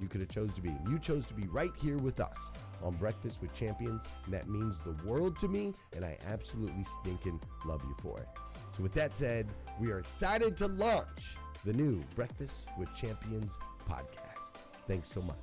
you could have chose to be. You chose to be right here with us on Breakfast with Champions, and that means the world to me, and I absolutely stinking love you for it. So with that said, we are excited to launch the new Breakfast with Champions podcast. Thanks so much.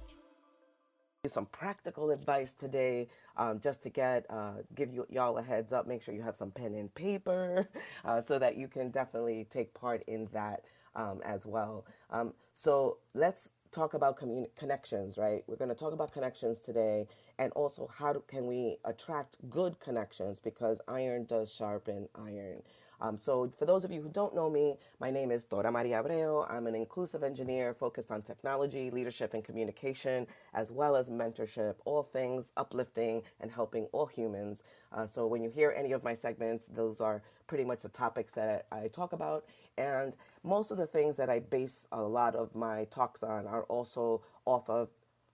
Some practical advice today, um, just to get uh, give you y'all a heads up. Make sure you have some pen and paper, uh, so that you can definitely take part in that um, as well. Um, so let's talk about connections, right? We're going to talk about connections today and also how do, can we attract good connections because iron does sharpen iron. Um, so, for those of you who don't know me, my name is Dora Maria Abreu. I'm an inclusive engineer focused on technology, leadership, and communication, as well as mentorship, all things uplifting and helping all humans. Uh, so, when you hear any of my segments, those are pretty much the topics that I talk about. And most of the things that I base a lot of my talks on are also off of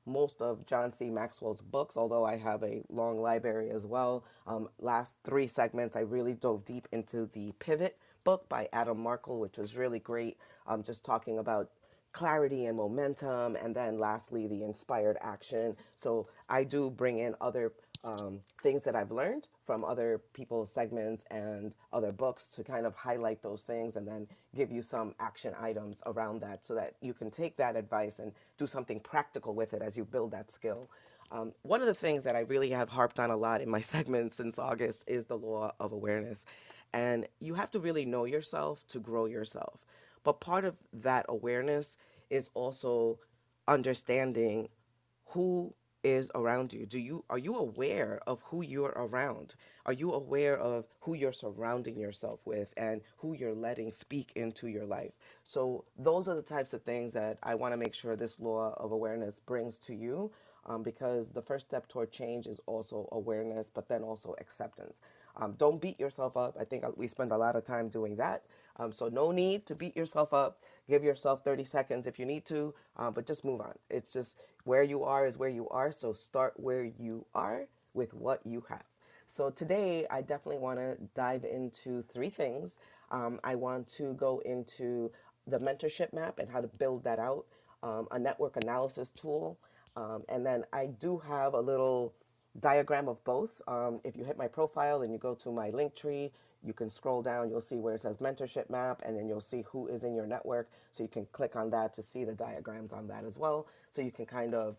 most of John C. Maxwell's books, although I have a long library as well. Um, last three segments, I really dove deep into the Pivot book by Adam Markel, which was really great, um, just talking about clarity and momentum, and then lastly, the inspired action. So I do bring in other um, things that I've learned from other people's segments and other books to kind of highlight those things and then give you some action items around that so that you can take that advice and do something practical with it as you build that skill. Um, one of the things that I really have harped on a lot in my segments since August is the law of awareness. And you have to really know yourself to grow yourself. But part of that awareness is also understanding who is around you? Do you are you aware of who you're around? Are you aware of who you're surrounding yourself with and who you're letting speak into your life? So those are the types of things that i want to make sure this law of awareness brings to you um, because the first step toward change is also awareness but then also acceptance. Um, don't beat yourself up. I think we spend a lot of time doing that. Um, so no need to beat yourself up give yourself 30 seconds if you need to um, but just move on it's just where you are is where you are. So start where you are with what you have. So today, I definitely want to dive into three things. Um, I want to go into the mentorship map and how to build that out, um, a network analysis tool, um, and then I do have a little diagram of both. Um, if you hit my profile and you go to my link tree, you can scroll down, you'll see where it says mentorship map, and then you'll see who is in your network. So you can click on that to see the diagrams on that as well. So you can kind of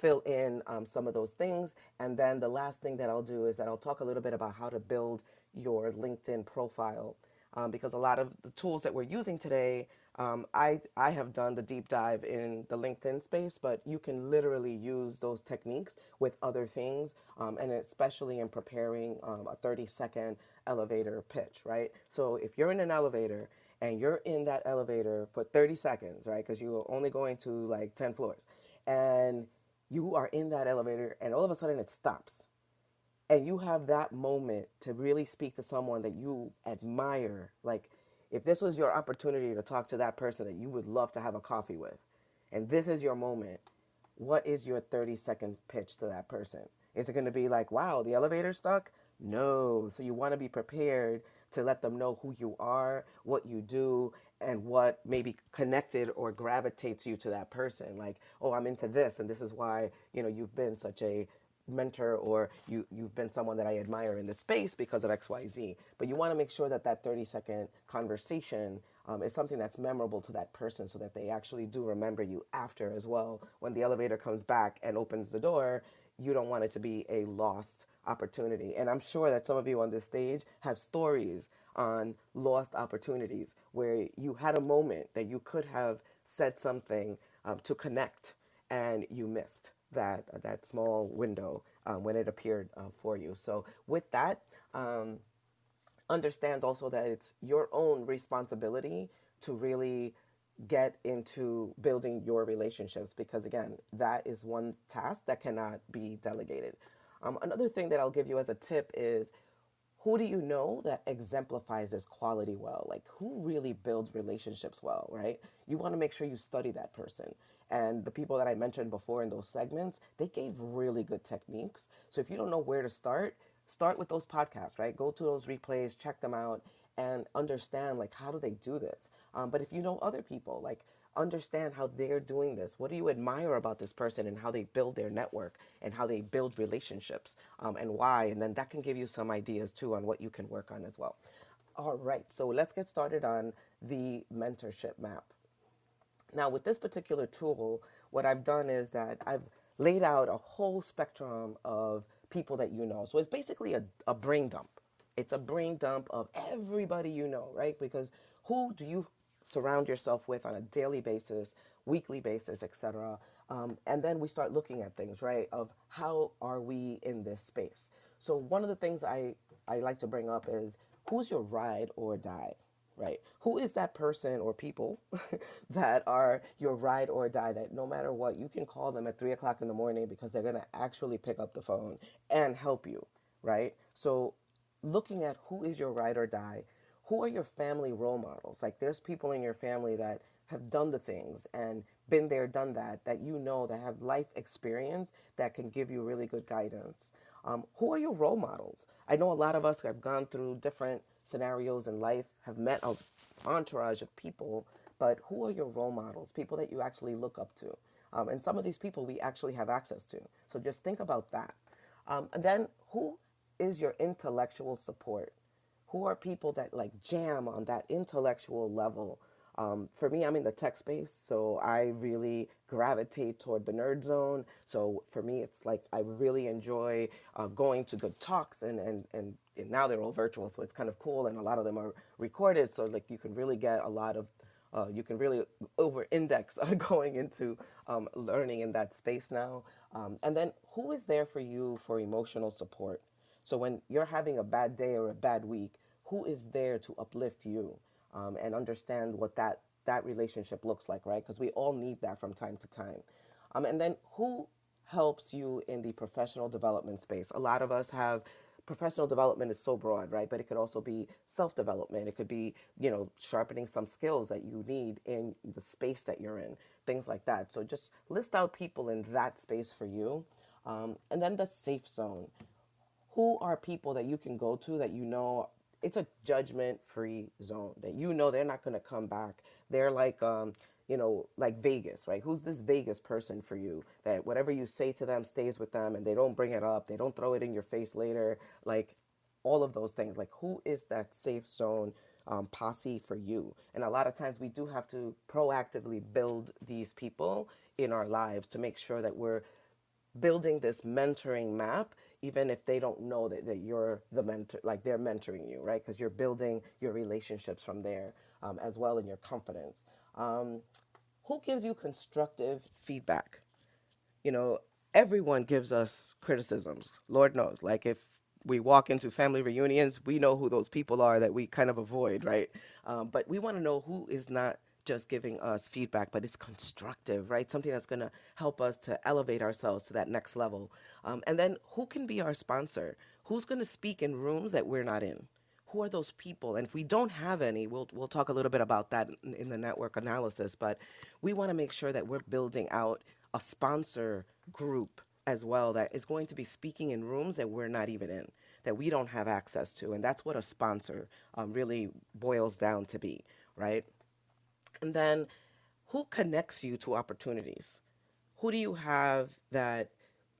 fill in um, some of those things. And then the last thing that I'll do is that I'll talk a little bit about how to build your LinkedIn profile. Um, because a lot of the tools that we're using today um, I, I have done the deep dive in the LinkedIn space, but you can literally use those techniques with other things, um, and especially in preparing um, a 30 second elevator pitch, right? So if you're in an elevator and you're in that elevator for 30 seconds, right, because you're only going to like 10 floors, and you are in that elevator, and all of a sudden it stops, and you have that moment to really speak to someone that you admire, like, if this was your opportunity to talk to that person that you would love to have a coffee with, and this is your moment, what is your 30 second pitch to that person? Is it going to be like, wow, the elevator stuck? No. So you want to be prepared to let them know who you are, what you do, and what maybe connected or gravitates you to that person. Like, oh, I'm into this, and this is why, you know, you've been such a mentor or you, you've been someone that I admire in this space because of XYZ. But you want to make sure that that 30 second conversation um, is something that's memorable to that person so that they actually do remember you after as well. When the elevator comes back and opens the door, you don't want it to be a lost opportunity. And I'm sure that some of you on this stage have stories on lost opportunities where you had a moment that you could have said something um, to connect and you missed that uh, that small window um, when it appeared uh, for you. So with that, um, understand also that it's your own responsibility to really get into building your relationships because again, that is one task that cannot be delegated. Um, another thing that I'll give you as a tip is who do you know that exemplifies this quality well? Like who really builds relationships well, right? You want to make sure you study that person. And the people that I mentioned before in those segments, they gave really good techniques. So if you don't know where to start, start with those podcasts, right? Go to those replays, check them out, and understand like how do they do this. Um, but if you know other people, like understand how they're doing this. What do you admire about this person and how they build their network and how they build relationships um, and why? And then that can give you some ideas too on what you can work on as well. All right, so let's get started on the mentorship map. Now, with this particular tool, what I've done is that I've laid out a whole spectrum of people that you know. So it's basically a, a brain dump. It's a brain dump of everybody you know, right? Because who do you surround yourself with on a daily basis, weekly basis, etc. Um, and then we start looking at things, right? Of how are we in this space? So one of the things I I like to bring up is who's your ride or die, right? Who is that person or people that are your ride or die that no matter what, you can call them at three o'clock in the morning because they're going to actually pick up the phone and help you, right? So looking at who is your ride or die, who are your family role models? Like there's people in your family that have done the things and been there, done that, that you know that have life experience that can give you really good guidance. Um, who are your role models? I know a lot of us have gone through different scenarios in life, have met an entourage of people, but who are your role models? People that you actually look up to. Um, and some of these people we actually have access to. So just think about that. Um, and then who is your intellectual support? Who are people that like jam on that intellectual level? Um, for me, I'm in the tech space, so I really gravitate toward the nerd zone. So for me, it's like I really enjoy uh, going to good talks, and, and and and now they're all virtual, so it's kind of cool, and a lot of them are recorded, so like you can really get a lot of uh, you can really over index uh, going into um, learning in that space now. Um, and then who is there for you for emotional support? So when you're having a bad day or a bad week, who is there to uplift you um, and understand what that that relationship looks like, right? Because we all need that from time to time. Um, and then who helps you in the professional development space? A lot of us have professional development is so broad, right? But it could also be self development. It could be, you know, sharpening some skills that you need in the space that you're in, things like that. So just list out people in that space for you. Um, and then the safe zone. Who are people that you can go to that you know it's a judgment free zone that you know they're not going to come back. They're like, um, you know, like Vegas, right? Who's this Vegas person for you that whatever you say to them stays with them and they don't bring it up, they don't throw it in your face later, like all of those things. Like, who is that safe zone um, posse for you? And a lot of times we do have to proactively build these people in our lives to make sure that we're building this mentoring map even if they don't know that, that you're the mentor like they're mentoring you right? Because you're building your relationships from there um, as well in your confidence. Um, who gives you constructive feedback? You know everyone gives us criticisms lord knows. Like if we walk into family reunions we know who those people are that we kind of avoid right? Um, but we want to know who is not just giving us feedback, but it's constructive, right? Something that's going to help us to elevate ourselves to that next level. Um, and then who can be our sponsor? Who's going to speak in rooms that we're not in? Who are those people? And if we don't have any, we'll we'll talk a little bit about that in, in the network analysis. But we want to make sure that we're building out a sponsor group as well that is going to be speaking in rooms that we're not even in, that we don't have access to, and that's what a sponsor um, really boils down to be, right? And then who connects you to opportunities? Who do you have that,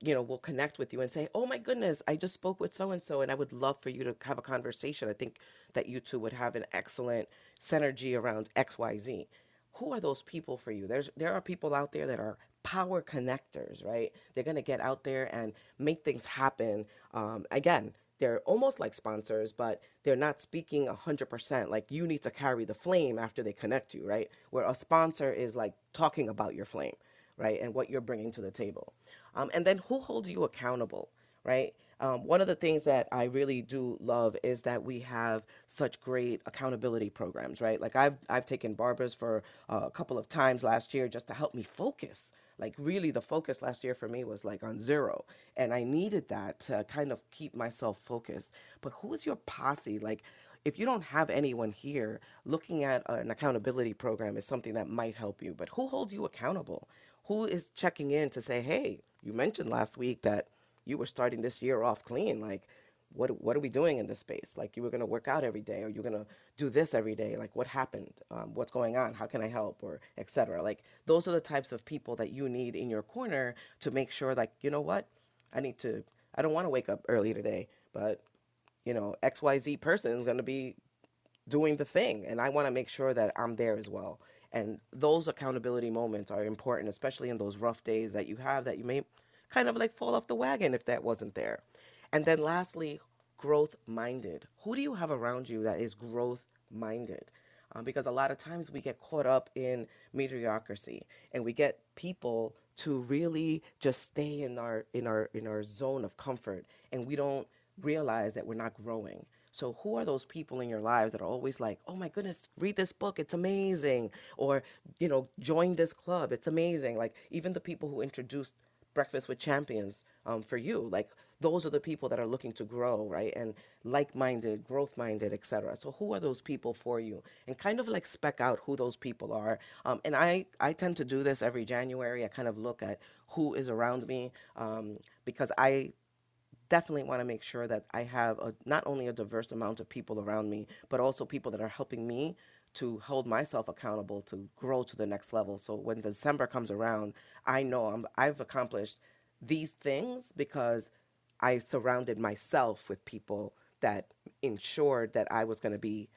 you know, will connect with you and say, oh my goodness, I just spoke with so and so and I would love for you to have a conversation. I think that you two would have an excellent synergy around XYZ. Who are those people for you? There's there are people out there that are power connectors, right? They're gonna get out there and make things happen. Um, again, they're almost like sponsors, but they're not speaking 100%. Like you need to carry the flame after they connect you, right? Where a sponsor is like talking about your flame, right? And what you're bringing to the table. Um, and then who holds you accountable, right? Um, one of the things that I really do love is that we have such great accountability programs, right? Like I've I've taken Barbara's for uh, a couple of times last year just to help me focus, like really the focus last year for me was like on zero and i needed that to kind of keep myself focused. But who is your posse? Like if you don't have anyone here looking at an accountability program is something that might help you but who holds you accountable? Who is checking in to say hey you mentioned last week that you were starting this year off clean like what what are we doing in this space? Like you were to work out every day, or you're to do this every day. Like what happened? Um, what's going on? How can I help? Or etc. Like those are the types of people that you need in your corner to make sure, like you know what, I need to. I don't want to wake up early today, but you know X Y Z person is to be doing the thing, and I want to make sure that I'm there as well. And those accountability moments are important, especially in those rough days that you have that you may kind of like fall off the wagon if that wasn't there. And then lastly, growth minded. Who do you have around you that is growth minded? Um, because a lot of times we get caught up in mediocrity and we get people to really just stay in our in our in our zone of comfort and we don't realize that we're not growing. So who are those people in your lives that are always like, "Oh my goodness, read this book, it's amazing." Or, you know, join this club, it's amazing. Like even the people who introduced Breakfast with Champions um, for you. Like those are the people that are looking to grow, right? And like-minded, growth-minded, etc. So who are those people for you? And kind of like spec out who those people are. Um, and I I tend to do this every January. I kind of look at who is around me um, because I definitely want to make sure that I have a, not only a diverse amount of people around me, but also people that are helping me to hold myself accountable to grow to the next level. So when December comes around, I know I'm, I've accomplished these things because I surrounded myself with people that ensured that I was going to be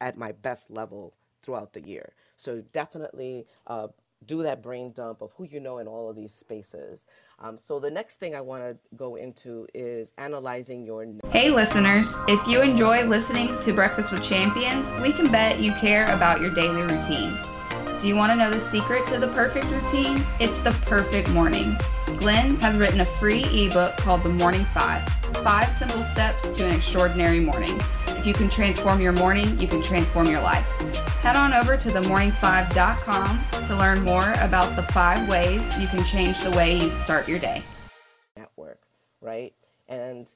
at my best level throughout the year. So definitely uh, do that brain dump of who you know in all of these spaces. Um, so the next thing I want to go into is analyzing your. Hey, listeners! If you enjoy listening to Breakfast with Champions, we can bet you care about your daily routine. Do you want to know the secret to the perfect routine? It's the perfect morning. Glenn has written a free ebook called The Morning Five Five Simple Steps to an Extraordinary Morning. If you can transform your morning, you can transform your life. Head on over to themorning5.com to learn more about the five ways you can change the way you start your day. Network, right? And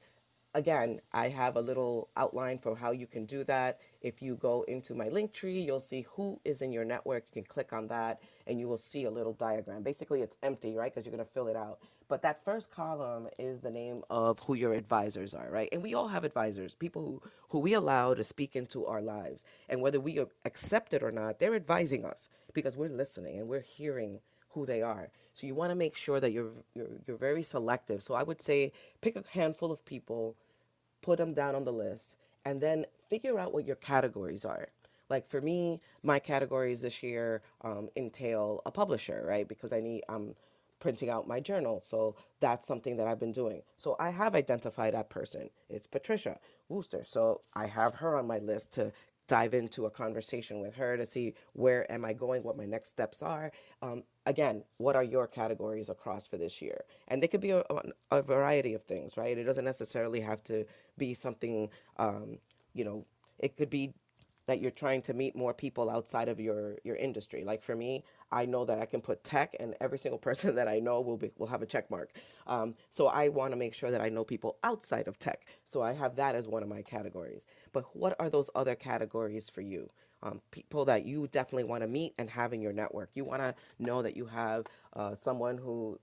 again, I have a little outline for how you can do that. If you go into my link tree, you'll see who is in your network. You can click on that and you will see a little diagram. Basically, it's empty, right? Because you're going to fill it out. But that first column is the name of who your advisors are, right? And we all have advisors, people who, who we allow to speak into our lives. And whether we accept it or not, they're advising us because we're listening and we're hearing who they are. So you want to make sure that you're, you're, you're very selective. So I would say pick a handful of people, put them down on the list, and then figure out what your categories are. Like for me, my categories this year um, entail a publisher, right? Because I need I'm printing out my journal, so that's something that I've been doing. So I have identified that person. It's Patricia Wooster. So I have her on my list to dive into a conversation with her to see where am I going, what my next steps are. Um, again, what are your categories across for this year? And they could be a, a variety of things, right? It doesn't necessarily have to be something, um, you know, it could be that you're trying to meet more people outside of your your industry. Like for me, I know that I can put tech, and every single person that I know will be will have a check mark. Um, so I want to make sure that I know people outside of tech. So I have that as one of my categories. But what are those other categories for you? Um, people that you definitely want to meet and have in your network. You want to know that you have uh, someone who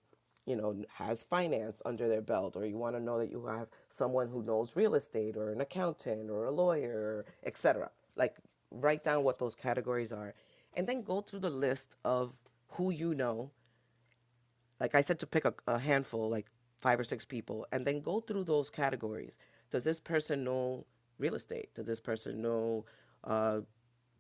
you know has finance under their belt or you want to know that you have someone who knows real estate or an accountant or a lawyer etc like write down what those categories are and then go through the list of who you know. Like i said to pick a, a handful like five or six people and then go through those categories. Does this person know real estate? Does this person know uh,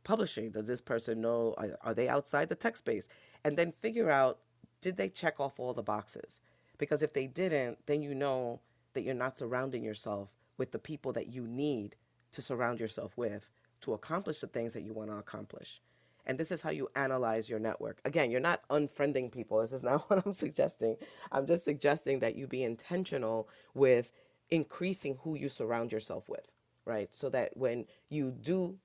publishing? Does this person know are, are they outside the tech space? And then figure out did they check off all the boxes? Because if they didn't then you know that you're not surrounding yourself with the people that you need to surround yourself with to accomplish the things that you want to accomplish. And this is how you analyze your network. Again, you're not unfriending people. This is not what I'm suggesting. I'm just suggesting that you be intentional with increasing who you surround yourself with, right? So that when you do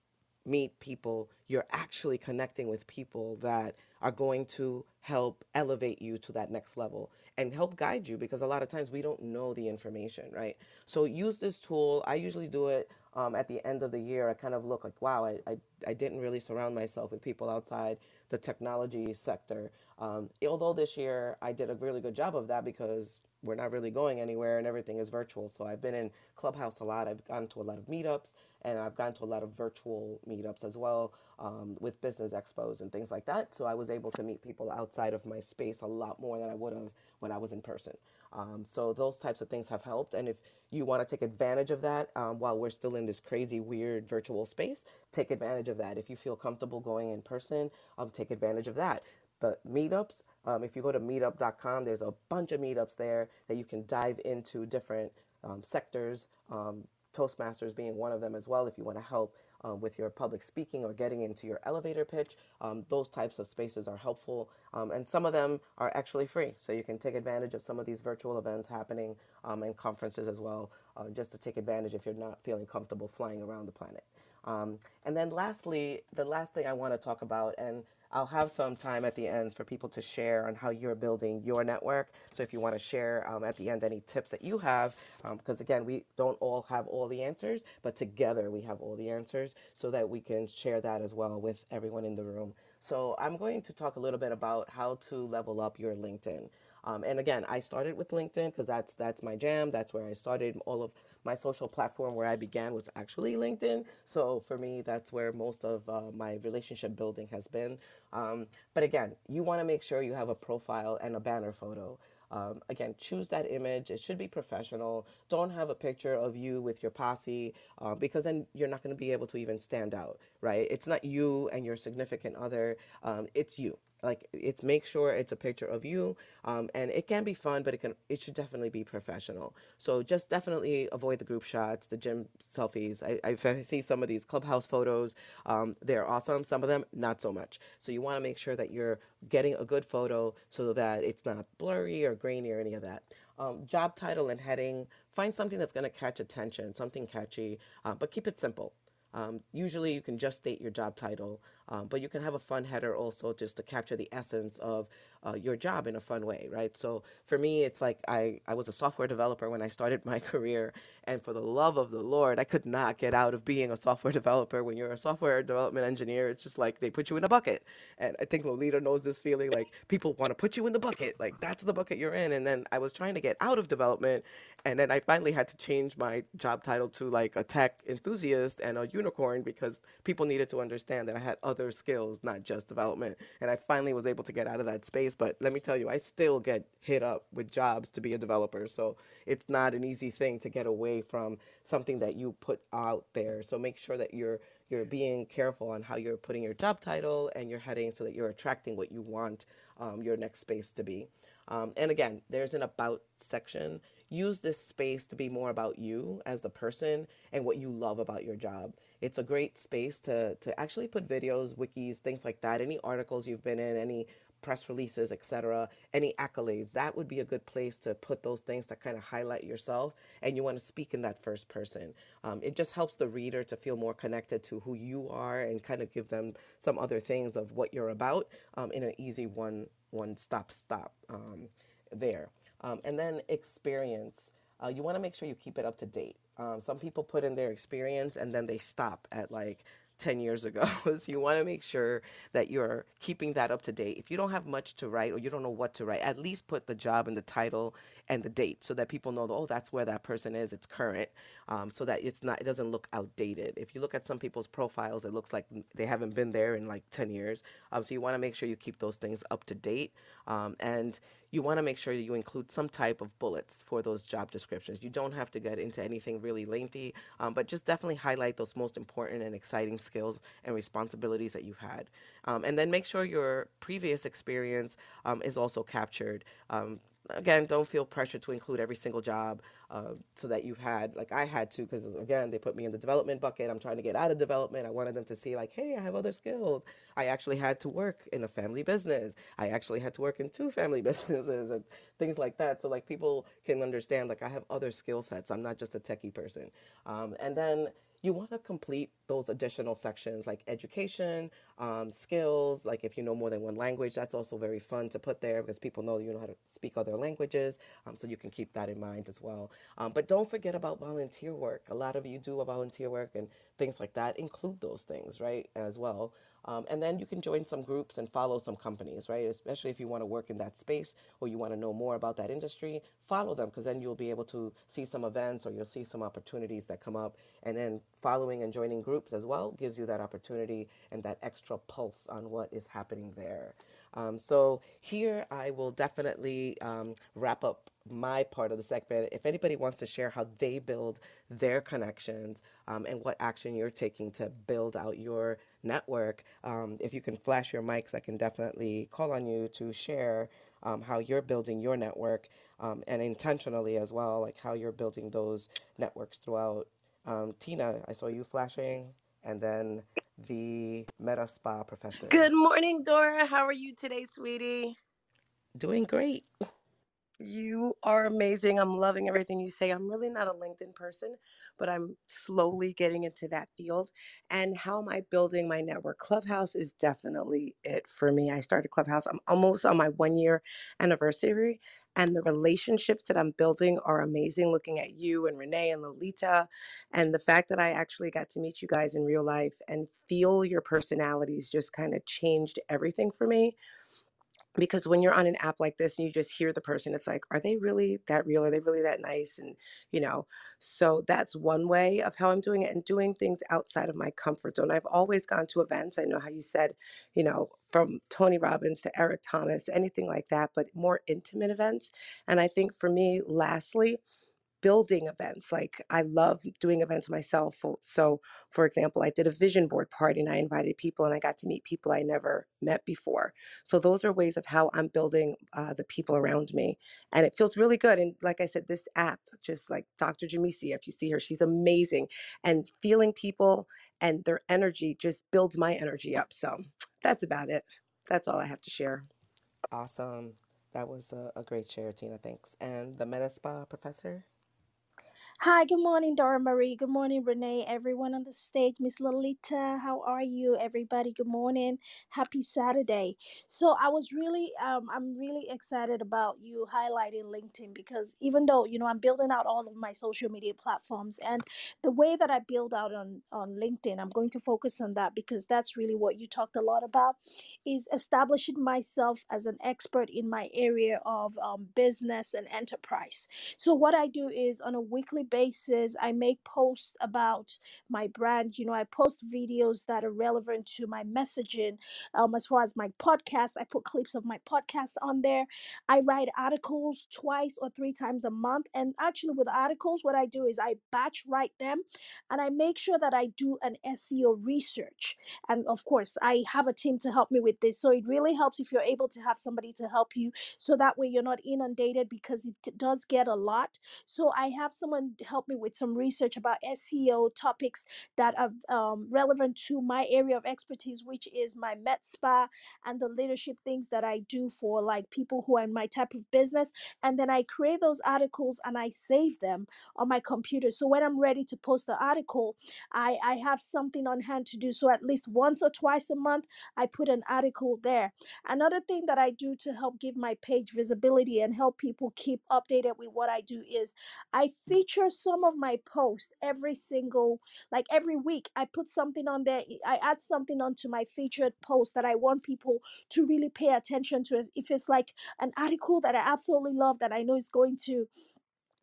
meet people, you're actually connecting with people that are going to help elevate you to that next level and help guide you because a lot of times we don't know the information, right? So use this tool. I usually do it um, at the end of the year. I kind of look like, wow, I, I, I didn't really surround myself with people outside the technology sector. Um, although this year I did a really good job of that because we're not really going anywhere and everything is virtual. So I've been in Clubhouse a lot. I've gone to a lot of meetups and I've gone to a lot of virtual meetups as well um, with business expos and things like that. So I was able to meet people outside of my space a lot more than I would have when I was in person. Um, so those types of things have helped. And if you want to take advantage of that um, while we're still in this crazy, weird virtual space, take advantage of that. If you feel comfortable going in person, um, take advantage of that. But meetups, um, if you go to meetup.com, there's a bunch of meetups there that you can dive into different um, sectors. Um, Toastmasters being one of them as well, if you want to help um, with your public speaking or getting into your elevator pitch. Um, those types of spaces are helpful, um, and some of them are actually free. So you can take advantage of some of these virtual events happening and conferences as well, uh, just to take advantage if you're not feeling comfortable flying around the planet. Um, and then lastly, the last thing I want to talk about, and I'll have some time at the end for people to share on how you're building your network. So if you want to share um, at the end any tips that you have, because um, again, we don't all have all the answers, but together we have all the answers so that we can share that as well with everyone in the room. So I'm going to talk a little bit about how to level up your LinkedIn. Um, and again, I started with LinkedIn because that's that's my jam. That's where I started. All of my social platform where I began was actually LinkedIn. So for me, that's where most of uh, my relationship building has been. Um, but again, you want to make sure you have a profile and a banner photo. Um, again, choose that image. It should be professional. Don't have a picture of you with your posse uh, because then you're not going to be able to even stand out, right? It's not you and your significant other. Um, it's you like it's make sure it's a picture of you um, and it can be fun but it can it should definitely be professional. So just definitely avoid the group shots the gym selfies. I, I see some of these clubhouse photos. Um, they're awesome. Some of them not so much. So you want to make sure that you're getting a good photo so that it's not blurry or grainy or any of that. Um, job title and heading find something that's going to catch attention something catchy uh, but keep it simple. Um, usually you can just state your job title, um, but you can have a fun header also just to capture the essence of uh, your job in a fun way, right? So for me, it's like I, I was a software developer when I started my career. And for the love of the Lord, I could not get out of being a software developer. When you're a software development engineer, it's just like they put you in a bucket. And I think Lolita knows this feeling like people want to put you in the bucket. Like that's the bucket you're in. And then I was trying to get out of development. And then I finally had to change my job title to like a tech enthusiast and a unicorn because people needed to understand that I had other skills, not just development. And I finally was able to get out of that space but let me tell you, I still get hit up with jobs to be a developer. So it's not an easy thing to get away from something that you put out there. So make sure that you're you're being careful on how you're putting your job title and your heading so that you're attracting what you want um, your next space to be. Um, and again, there's an about section. Use this space to be more about you as the person and what you love about your job. It's a great space to, to actually put videos, wikis, things like that, any articles you've been in, any press releases, etc., any accolades, that would be a good place to put those things that kind of highlight yourself. And you want to speak in that first person. Um, it just helps the reader to feel more connected to who you are and kind of give them some other things of what you're about um, in an easy one one stop stop um, there. Um, and then experience. Uh, you want to make sure you keep it up to date. Um, some people put in their experience and then they stop at like 10 years ago. so you want to make sure that you're keeping that up to date. If you don't have much to write or you don't know what to write, at least put the job and the title and the date so that people know, oh, that's where that person is. It's current, um, so that it's not, it doesn't look outdated. If you look at some people's profiles, it looks like they haven't been there in like 10 years. Um, so you want to make sure you keep those things up to date. Um, and you want to make sure you include some type of bullets for those job descriptions. You don't have to get into anything really lengthy, um, but just definitely highlight those most important and exciting skills and responsibilities that you've had. Um, and then make sure your previous experience um, is also captured. Again, don't feel pressure to include every single job uh, so that you've had, like I had to, because again, they put me in the development bucket. I'm trying to get out of development. I wanted them to see, like, hey, I have other skills. I actually had to work in a family business. I actually had to work in two family businesses and things like that. So, like, people can understand, like, I have other skill sets. I'm not just a techie person. Um, and then, you want to complete those additional sections like education, um, skills, like if you know more than one language, that's also very fun to put there because people know you know how to speak other languages. Um, so you can keep that in mind as well. Um, but don't forget about volunteer work. A lot of you do a volunteer work and things like that. Include those things, right, as well. Um, and then you can join some groups and follow some companies, right? Especially if you want to work in that space or you want to know more about that industry, follow them because then you'll be able to see some events or you'll see some opportunities that come up. And then following and joining groups as well gives you that opportunity and that extra pulse on what is happening there. Um, so here I will definitely um, wrap up my part of the segment. If anybody wants to share how they build their connections um, and what action you're taking to build out your network, um, if you can flash your mics, I can definitely call on you to share um, how you're building your network um, and intentionally as well, like how you're building those networks throughout. Tina, I saw you flashing, and then the MedSpa professor. Good morning, Dora. How are you today, sweetie? Doing great. You are amazing. I'm loving everything you say. I'm really not a LinkedIn person, but I'm slowly getting into that field. And how am I building my network? Clubhouse is definitely it for me. I started Clubhouse. I'm almost on my one year anniversary, and the relationships that I'm building are amazing. Looking at you and Renee and Lolita, and the fact that I actually got to meet you guys in real life and feel your personalities just kind of changed everything for me because when you're on an app like this and you just hear the person it's like are they really that real? Are they really that nice? And you know so that's one way of how i'm doing it and doing things outside of my comfort zone. I've always gone to events. I know how you said you know from tony robbins to eric thomas anything like that but more intimate events. And i think for me lastly building events. Like I love doing events myself. So, for example, I did a vision board party and I invited people and I got to meet people I never met before. So, those are ways of how I'm building uh, the people around me. And it feels really good. And like I said, this app, just like Dr. Jamisi, if you see her, she's amazing. And feeling people and their energy just builds my energy up. So, that's about it. That's all I have to share. Awesome. That was a, a great share, Tina. Thanks. And the MedSpa professor? Hi, good morning, Dora Marie. Good morning, Renee. Everyone on the stage, Miss Lolita. How are you, everybody? Good morning. Happy Saturday. So I was really, um, I'm really excited about you highlighting LinkedIn because even though you know I'm building out all of my social media platforms and the way that I build out on on LinkedIn, I'm going to focus on that because that's really what you talked a lot about, is establishing myself as an expert in my area of um, business and enterprise. So what I do is on a weekly basis i make posts about my brand you know i post videos that are relevant to my messaging um, as far as my podcast i put clips of my podcast on there. I write articles twice or three times a month and actually with articles what i do is i batch write them and i make sure that i do an seo research. And of course i have a team to help me with this so it really helps if you're able to have somebody to help you so that way you're not inundated because it does get a lot. So i have someone help me with some research about SEO topics that are um, relevant to my area of expertise, which is my med spa and the leadership things that I do for like people who are in my type of business. And then I create those articles and I save them on my computer. So when I'm ready to post the article, I, I have something on hand to do. So at least once or twice a month, I put an article there. Another thing that I do to help give my page visibility and help people keep updated with what I do is I feature some of my posts every single like every week i put something on there i add something onto my featured post that i want people to really pay attention to if it's like an article that i absolutely love that i know is going to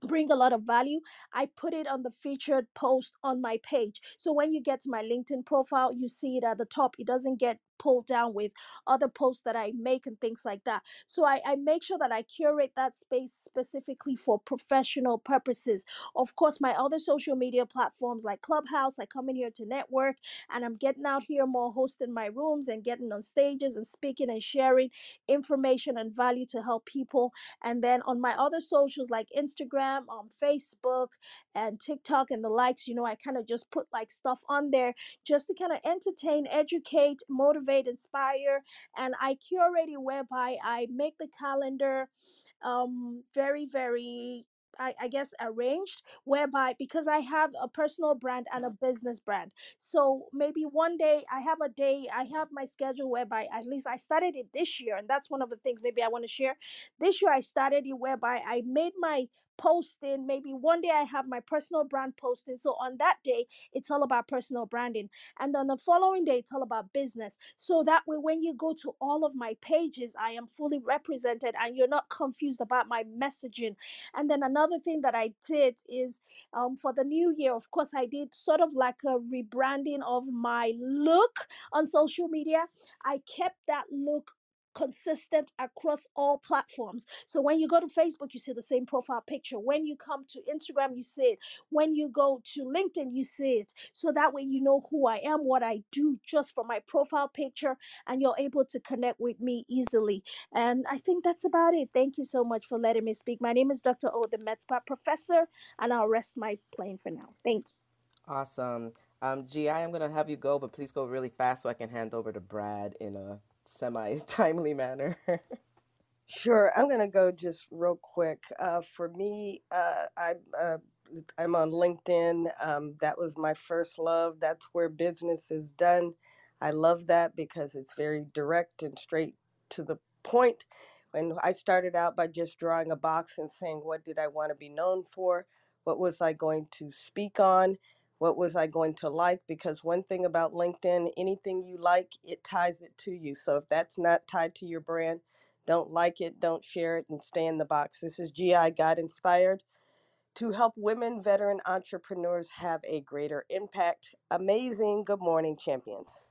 bring a lot of value i put it on the featured post on my page. So when you get to my linkedin profile you see it at the top it doesn't get pulled down with other posts that I make and things like that. So I, I make sure that I curate that space specifically for professional purposes. Of course, my other social media platforms like Clubhouse, I come in here to network and I'm getting out here more hosting my rooms and getting on stages and speaking and sharing information and value to help people. And then on my other socials like Instagram, on um, Facebook, and TikTok and the likes, you know, I kind of just put like stuff on there just to kind of entertain, educate, motivate, inspire. And I curate it whereby I make the calendar um very very I, I, guess arranged whereby because I have a personal brand and a business brand. So maybe one day I have a day, I have my schedule whereby at least I started it this year. And that's one of the things maybe I want to share. This year I started it whereby I made my posting. Maybe one day I have my personal brand posting. So on that day, it's all about personal branding. And on the following day, it's all about business. So that way, when you go to all of my pages, I am fully represented and you're not confused about my messaging. And then another thing that I did is um, for the new year, of course, I did sort of like a rebranding of my look on social media. I kept that look consistent across all platforms. So when you go to Facebook, you see the same profile picture. When you come to Instagram, you see it. When you go to LinkedIn, you see it. So that way you know who I am, what I do just from my profile picture, and you're able to connect with me easily. And I think that's about it. Thank you so much for letting me speak. My name is Dr. O, the MedSpa professor, and I'll rest my plane for now. Thank you. Awesome. Um, GI, I'm going to have you go, but please go really fast so I can hand over to Brad in a semi timely manner. Sure, I'm gonna go just real quick. Uh, for me, uh, I uh, I'm on LinkedIn. Um, that was my first love. That's where business is done. I love that because it's very direct and straight to the point. When I started out by just drawing a box and saying, what did I want to be known for? What was I going to speak on? What was I going to like? Because one thing about LinkedIn, anything you like, it ties it to you. So if that's not tied to your brand, Don't like it, don't share it, and stay in the box. This is GI God Inspired to help women veteran entrepreneurs have a greater impact. Amazing. Good morning, champions.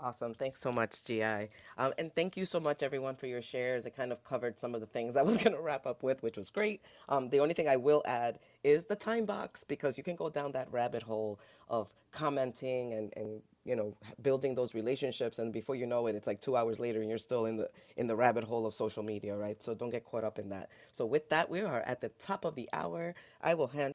Awesome. Thanks so much, GI. Um, and thank you so much, everyone, for your shares. It kind of covered some of the things I was going to wrap up with, which was great. Um, the only thing I will add is the time box because you can go down that rabbit hole of commenting and, and you know building those relationships and before you know it it's like two hours later and you're still in the in the rabbit hole of social media right so don't get caught up in that so with that we are at the top of the hour i will hand